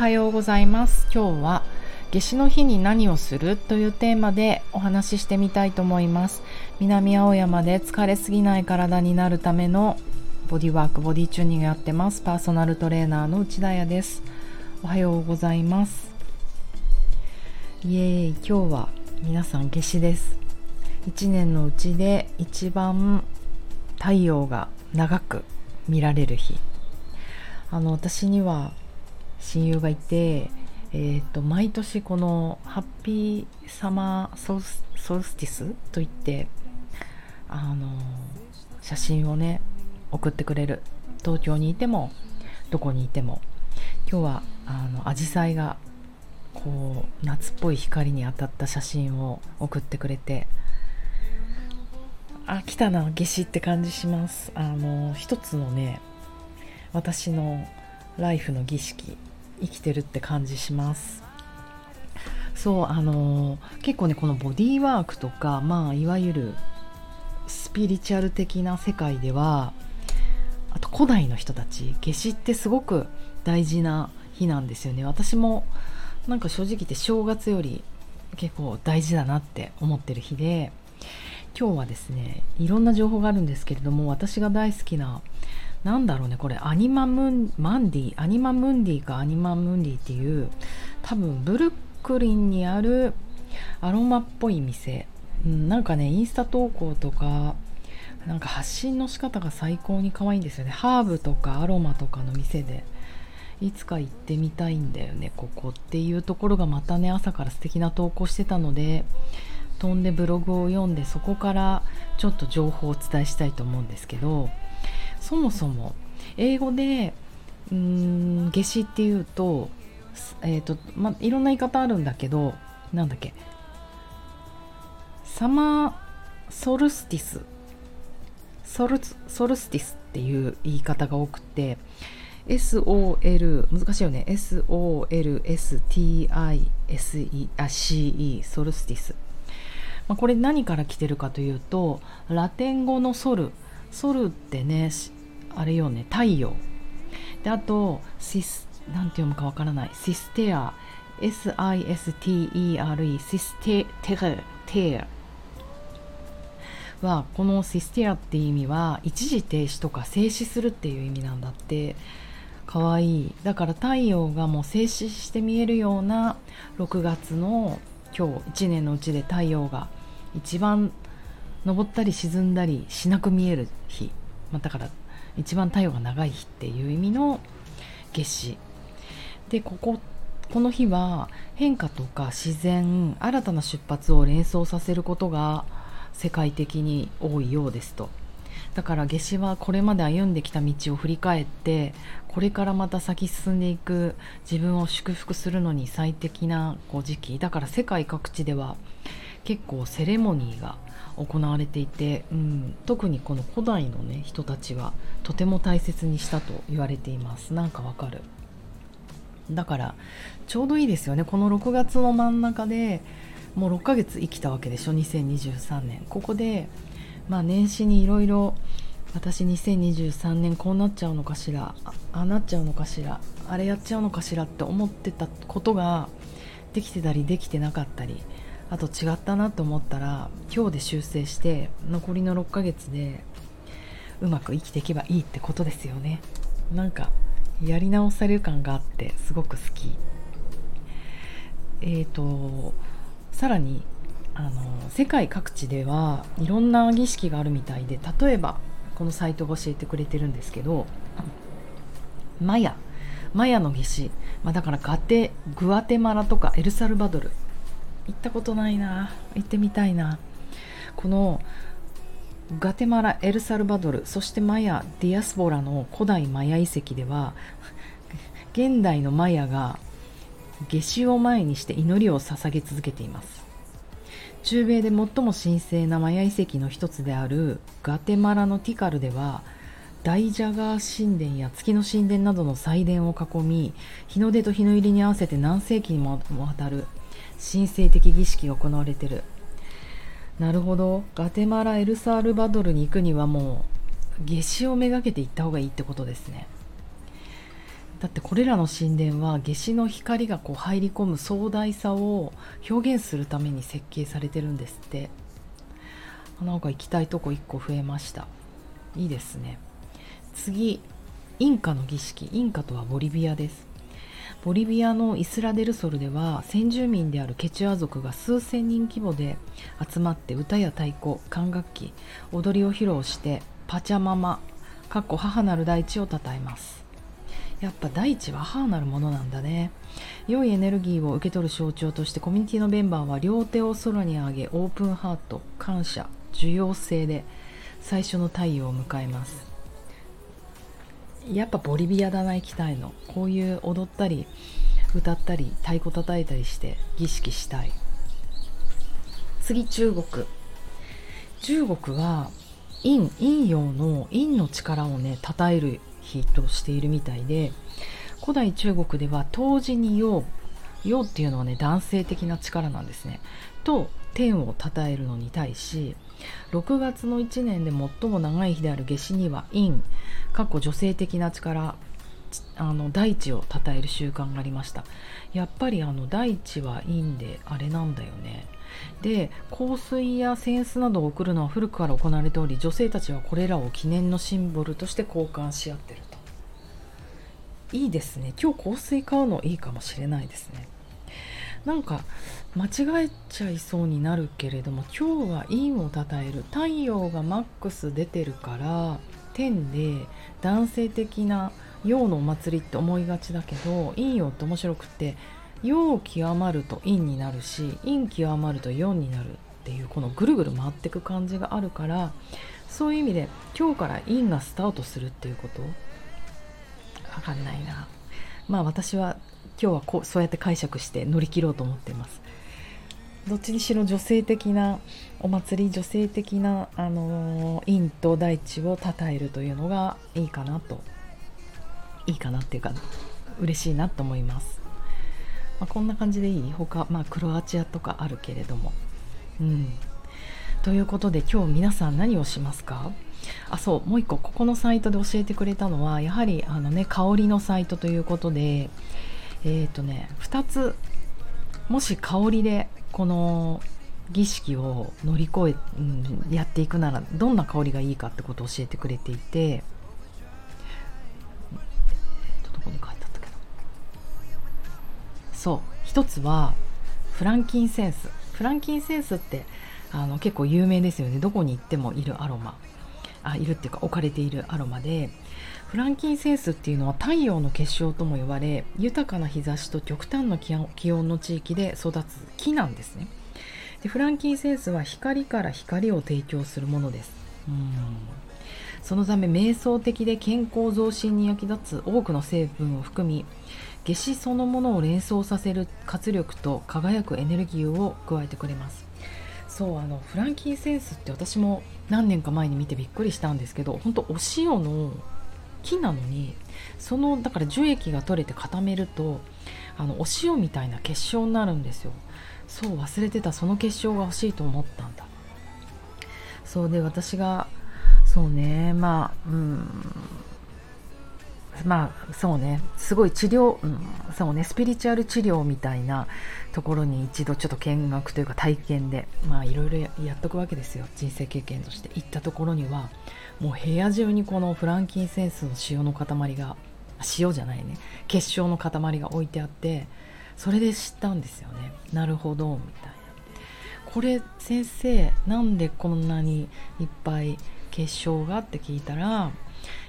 はようございます。今日は夏至の日に何をするというテーマでお話ししてみたいと思います。南青山で疲れすぎない体になるためのボディワークボディチューニングやってます。パーソナルトレーナーの内田彩です。おはようございます。イエーイ。今日は皆さん夏至です。1年のうちで一番太陽が長く見られる日。あの私には親友がいて、えーと、毎年このハッピーサマーソルスソルスティスといってあの写真をね送ってくれる。東京にいてもどこにいても。今日はあの紫陽花がこう夏っぽい光に当たった写真を送ってくれてあ来たな夏至って感じします。あの一つのね私のライフの儀式。生きてるって感じします。そうあの結構ねこのボディーワークとかまあいわゆるスピリチュアル的な世界ではあと古代の人たち夏至ってすごく大事な日なんですよね。私もなんか正直言って正月より結構大事だなって思ってる日で今日はですねいろんな情報があるんですけれども私が大好きななんだろうねこれ。アニマムンマンディアニマムンディかアニマムンディっていう多分ブルックリンにあるアロマっぽい店、うん、なんかねインスタ投稿とかなんか発信の仕方が最高に可愛いんですよね。ハーブとかアロマとかの店で。いつか行ってみたいんだよねここっていうところがまたね朝から素敵な投稿してたので飛んでブログを読んでそこからちょっと情報をお伝えしたいと思うんですけどそもそも英語でうん夏至っていうと,、えーとま、いろんな言い方あるんだけどなんだっけサマーソルスティスsol solstice っていう言い方が多くて SOL 難しいよね。 SOLSTICE solstice、まあ、これ何から来てるかというとラテン語の sol。sol ってねあれよね太陽。であとシスなんて読むかわからない。システア。SISTERE sistereテア。はこのシステアっていう意味は一時停止とか静止するっていう意味なんだって。かわいい。だから太陽がもう静止して見えるような6月の今日1年のうちで太陽が一番昇ったり沈んだりしなく見える日、まあ、だから一番太陽が長い日っていう意味の夏至でこここの日は変化とか自然新たな出発を連想させることが世界的に多いようですと。だから夏至はこれまで歩んできた道を振り返ってこれからまた先進んでいく自分を祝福するのに最適なこう時期。だから世界各地では結構セレモニーが行われていて、うん、特にこの古代の、ね、人たちはとても大切にしたと言われています。なんかわかる。だからちょうどいいですよね。この6月の真ん中でもう6ヶ月生きたわけでしょ2023年。ここでまあ年始にいろいろ私2023年こうなっちゃうのかしらああなっちゃうのかしらあれやっちゃうのかしらって思ってたことができてたりできてなかったりあと違ったなと思ったら今日で修正して残りの6ヶ月でうまく生きていけばいいってことですよね。なんかやり直される感があってすごく好き。えーとさらにあの世界各地ではいろんな儀式があるみたいで例えばこのサイトが教えてくれてるんですけどマヤ。マヤの儀式、まあ、だからガテグアテマラとかエルサルバドル。行ったことないな。行ってみたいな。このガテマラエルサルバドルそしてマヤディアスボラの古代マヤ遺跡では 現代のマヤが夏至を前にして祈りを捧げ続けています。中米で最も神聖なマヤ遺跡の一つであるガテマラのティカルでは大ジャガー神殿や月の神殿などの祭殿を囲み日の出と日の入りに合わせて何世紀にもわたる神聖的儀式が行われてる。なるほど。ガテマラエルサールバドルに行くにはもう夏至をめがけて行った方がいいってことですね。だってこれらの神殿は夏至の光がこう入り込む壮大さを表現するために設計されてるんですって。なんか行きたいとこ1個増えました。いいですね。次インカの儀式。インカとはボリビアです。ボリビアのイスラデルソルでは先住民であるケチュア族が数千人規模で集まって歌や太鼓管楽器踊りを披露してパチャママかっこ母なる大地を称えます。やっぱ大地は母なるものなんだね。良いエネルギーを受け取る象徴としてコミュニティのメンバーは両手を空に上げオープンハート感謝受容性で最初の太陽を迎えます。やっぱボリビアだな行きたいの。こういう踊ったり歌ったり太鼓叩いたりして儀式したい。次中国。中国は陰陰陽の陰の力をね称える日としているみたいで古代中国では冬至に陽陽っていうのはね男性的な力なんですね。と天を称えるのに対し6月の1年で最も長い日である夏至には陰過去女性的な力あの大地を称える習慣がありました。やっぱりあの大地は陰であれなんだよね。で香水や扇子などを贈るのは古くから行われており女性たちはこれらを記念のシンボルとして交換し合ってると。いいですね。今日香水買うのいいかもしれないですね。なんか間違えちゃいそうになるけれども今日は陰をたたえる。太陽がマックス出てるから天で男性的な陽のお祭りって思いがちだけど陰陽って面白くって陽極まると陰になるし陰極まると陽になるっていうこのぐるぐる回ってく感じがあるからそういう意味で今日から陰がスタートするっていうこと？わかんないな。まあ私は今日はこうそうやって解釈して乗り切ろうと思ってます。どっちにしろ女性的なお祭り女性的な、あのー、陰と大地を称えるというのがいいかなと。いいかなっていうか嬉しいなと思います、まあ、こんな感じでいい？他、まあ、クロアチアとかあるけれども。うん。ということで今日皆さん何をしますか？あそうもう一個ここのサイトで教えてくれたのはやはりあのね香りのサイトということでえっ、ー、とね2つもし香りでこの儀式を乗り越え、うん、やっていくならどんな香りがいいかってことを教えてくれていて、えー、どこに書いてあったけど。そう一つはフランキンセンス。フランキンセンスってあの結構有名ですよね。どこに行ってもいるアロマ。あいるっていうか置かれているアロマでフランキンセンスっていうのは太陽の結晶とも呼ばれ豊かな日差しと極端な気温の地域で育つ木なんですね。でフランキンセンスは光から光を提供するものです。うん。そのため瞑想的で健康増進に役立つ多くの成分を含み夏至そのものを連想させる活力と輝くエネルギーを加えてくれます。そうあのフランキンセンスって私も何年か前に見てびっくりしたんですけど本当お塩の木なのにそのだから樹液が取れて固めるとあのお塩みたいな結晶になるんですよ。そう忘れてた。その結晶が欲しいと思ったんだ。そうで私がそうねまあうん。まあそうねすごい治療、うん、そうねスピリチュアル治療みたいなところに一度ちょっと見学というか体験でまあいろいろやっとくわけですよ人生経験として。行ったところにはもう部屋中にこのフランキンセンスの塩の塊が塩じゃないね結晶の塊が置いてあってそれで知ったんですよね。なるほどみたいな。これ先生なんでこんなにいっぱい結晶が？って聞いたら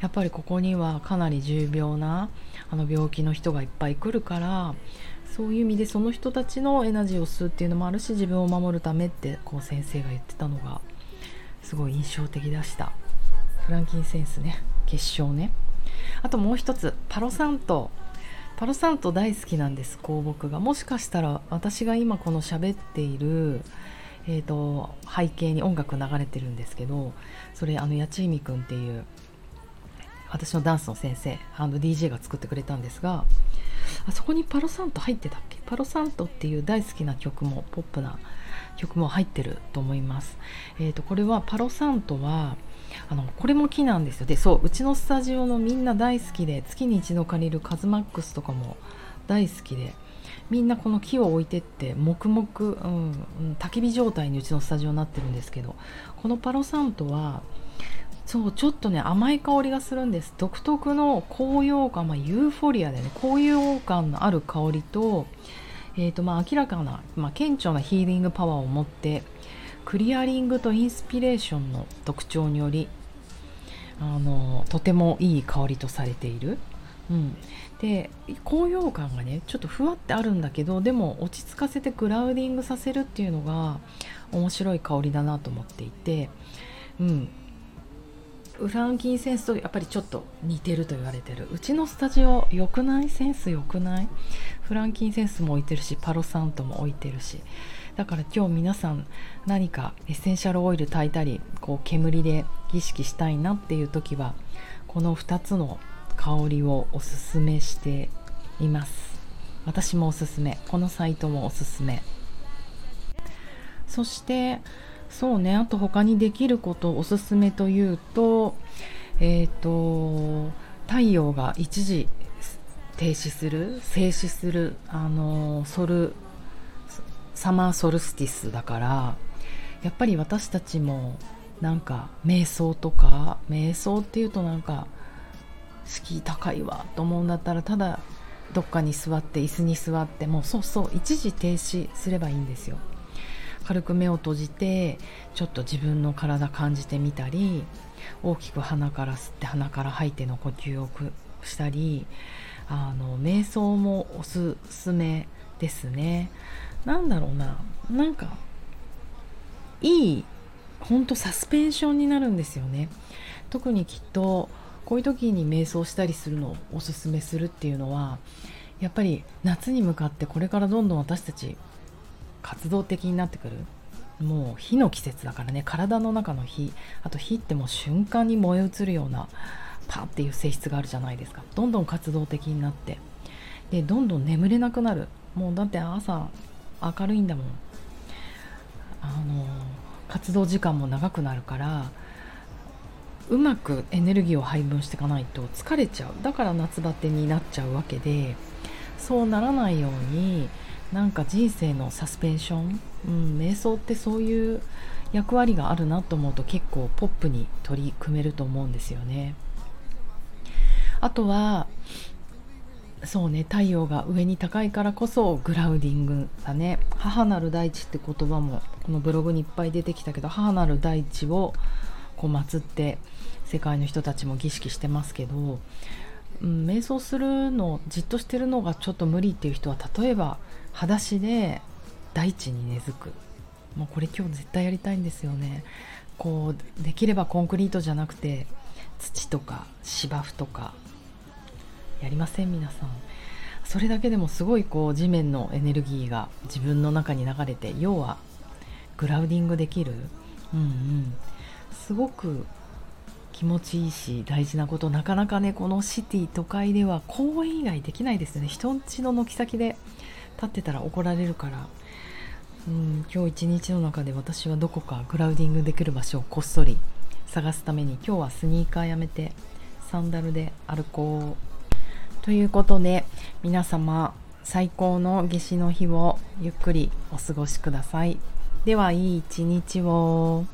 やっぱりここにはかなり重病なあの病気の人がいっぱい来るからそういう意味でその人たちのエナジーを吸うっていうのもあるし自分を守るためってこう先生が言ってたのがすごい印象的でした。フランキンセンスね結晶ね。あともう一つパロサントパロサント大好きなんです香木がもしかしたら私が今この喋っているえーと、背景に音楽流れてるんですけどそれあの八千美くんっていう私のダンスの先生 &DJ が作ってくれたんですがあそこにパロサント入ってたっけ？パロサントっていう大好きな曲もポップな曲も入ってると思います。えーと、これはパロサントはあのこれも木なんですよ。でそううちのスタジオのみんな大好きで月に一度借りるカズマックスとかも大好きでみんなこの木を置いてって黙々、うん、焚き火状態にうちのスタジオになってるんですけどこのパロサントはそうちょっとね甘い香りがするんです。独特の高揚感、まあ、ユーフォリアでね高揚感のある香りと,、えーとまあ、明らかな、まあ、顕著なヒーリングパワーを持ってクリアリングとインスピレーションの特徴によりあのとてもいい香りとされている、うん、で高揚感がねちょっとふわってあるんだけどでも落ち着かせてグラウディングさせるっていうのが面白い香りだなと思っていて、うん、フランキンセンスとやっぱりちょっと似てると言われてる。うちのスタジオ良くない？センス良くない？フランキンセンスも置いてるしパロサントも置いてるし。だから今日皆さん何かエッセンシャルオイル炊いたりこう煙で儀式したいなっていう時はこの2つの香りをおすすめしています。私もおすすめ。このサイトもおすすめ。そしてそうねあと他にできることおすすめというとえっ、ー、と太陽が一時停止する静止するあのソルサマーソルスティスだからやっぱり私たちもなんか瞑想とか瞑想っていうとなんか敷居高いわと思うんだったらただどっかに座って椅子に座ってもうそうそう一時停止すればいいんですよ。軽く目を閉じてちょっと自分の体感じてみたり大きく鼻から吸って鼻から吐いての呼吸をしたりあの瞑想もおすすめですね。なんだろうな。なんかいいほんとサスペンションになるんですよね。特にきっとこういう時に瞑想したりするのをおすすめするっていうのはやっぱり夏に向かってこれからどんどん私たち活動的になってくる。もう火の季節だからね。体の中の火。あと火ってもう瞬間に燃え移るようなパっていう性質があるじゃないですか。どんどん活動的になって。でどんどん眠れなくなる。もうだって朝明るいんだもんあの活動時間も長くなるからうまくエネルギーを配分していかないと疲れちゃうだから夏バテになっちゃうわけでそうならないようになんか人生のサスペンション、うん、瞑想ってそういう役割があるなと思うと結構ポップに取り組めると思うんですよね。あとはそうね太陽が上に高いからこそグラウディングだね。母なる大地って言葉もこのブログにいっぱい出てきたけど母なる大地をこう祀って世界の人たちも儀式してますけど、うん、瞑想するのじっとしてるのがちょっと無理っていう人は例えば裸足で大地に根付く。もうこれ今日絶対やりたいんですよね。こうできればコンクリートじゃなくて土とか芝生とかやりません皆さん。それだけでもすごいこう地面のエネルギーが自分の中に流れて要はグラウディングできる。うんうん。すごく気持ちいいし大事なことなかなかねこのシティ都会では公園以外できないですよね。人んちの軒先で立ってたら怒られるから。うん今日一日の中で私はどこかグラウディングできる場所をこっそり探すために今日はスニーカーやめてサンダルで歩こう。ということで皆様最高の夏至の日をゆっくりお過ごしください。ではいい一日を。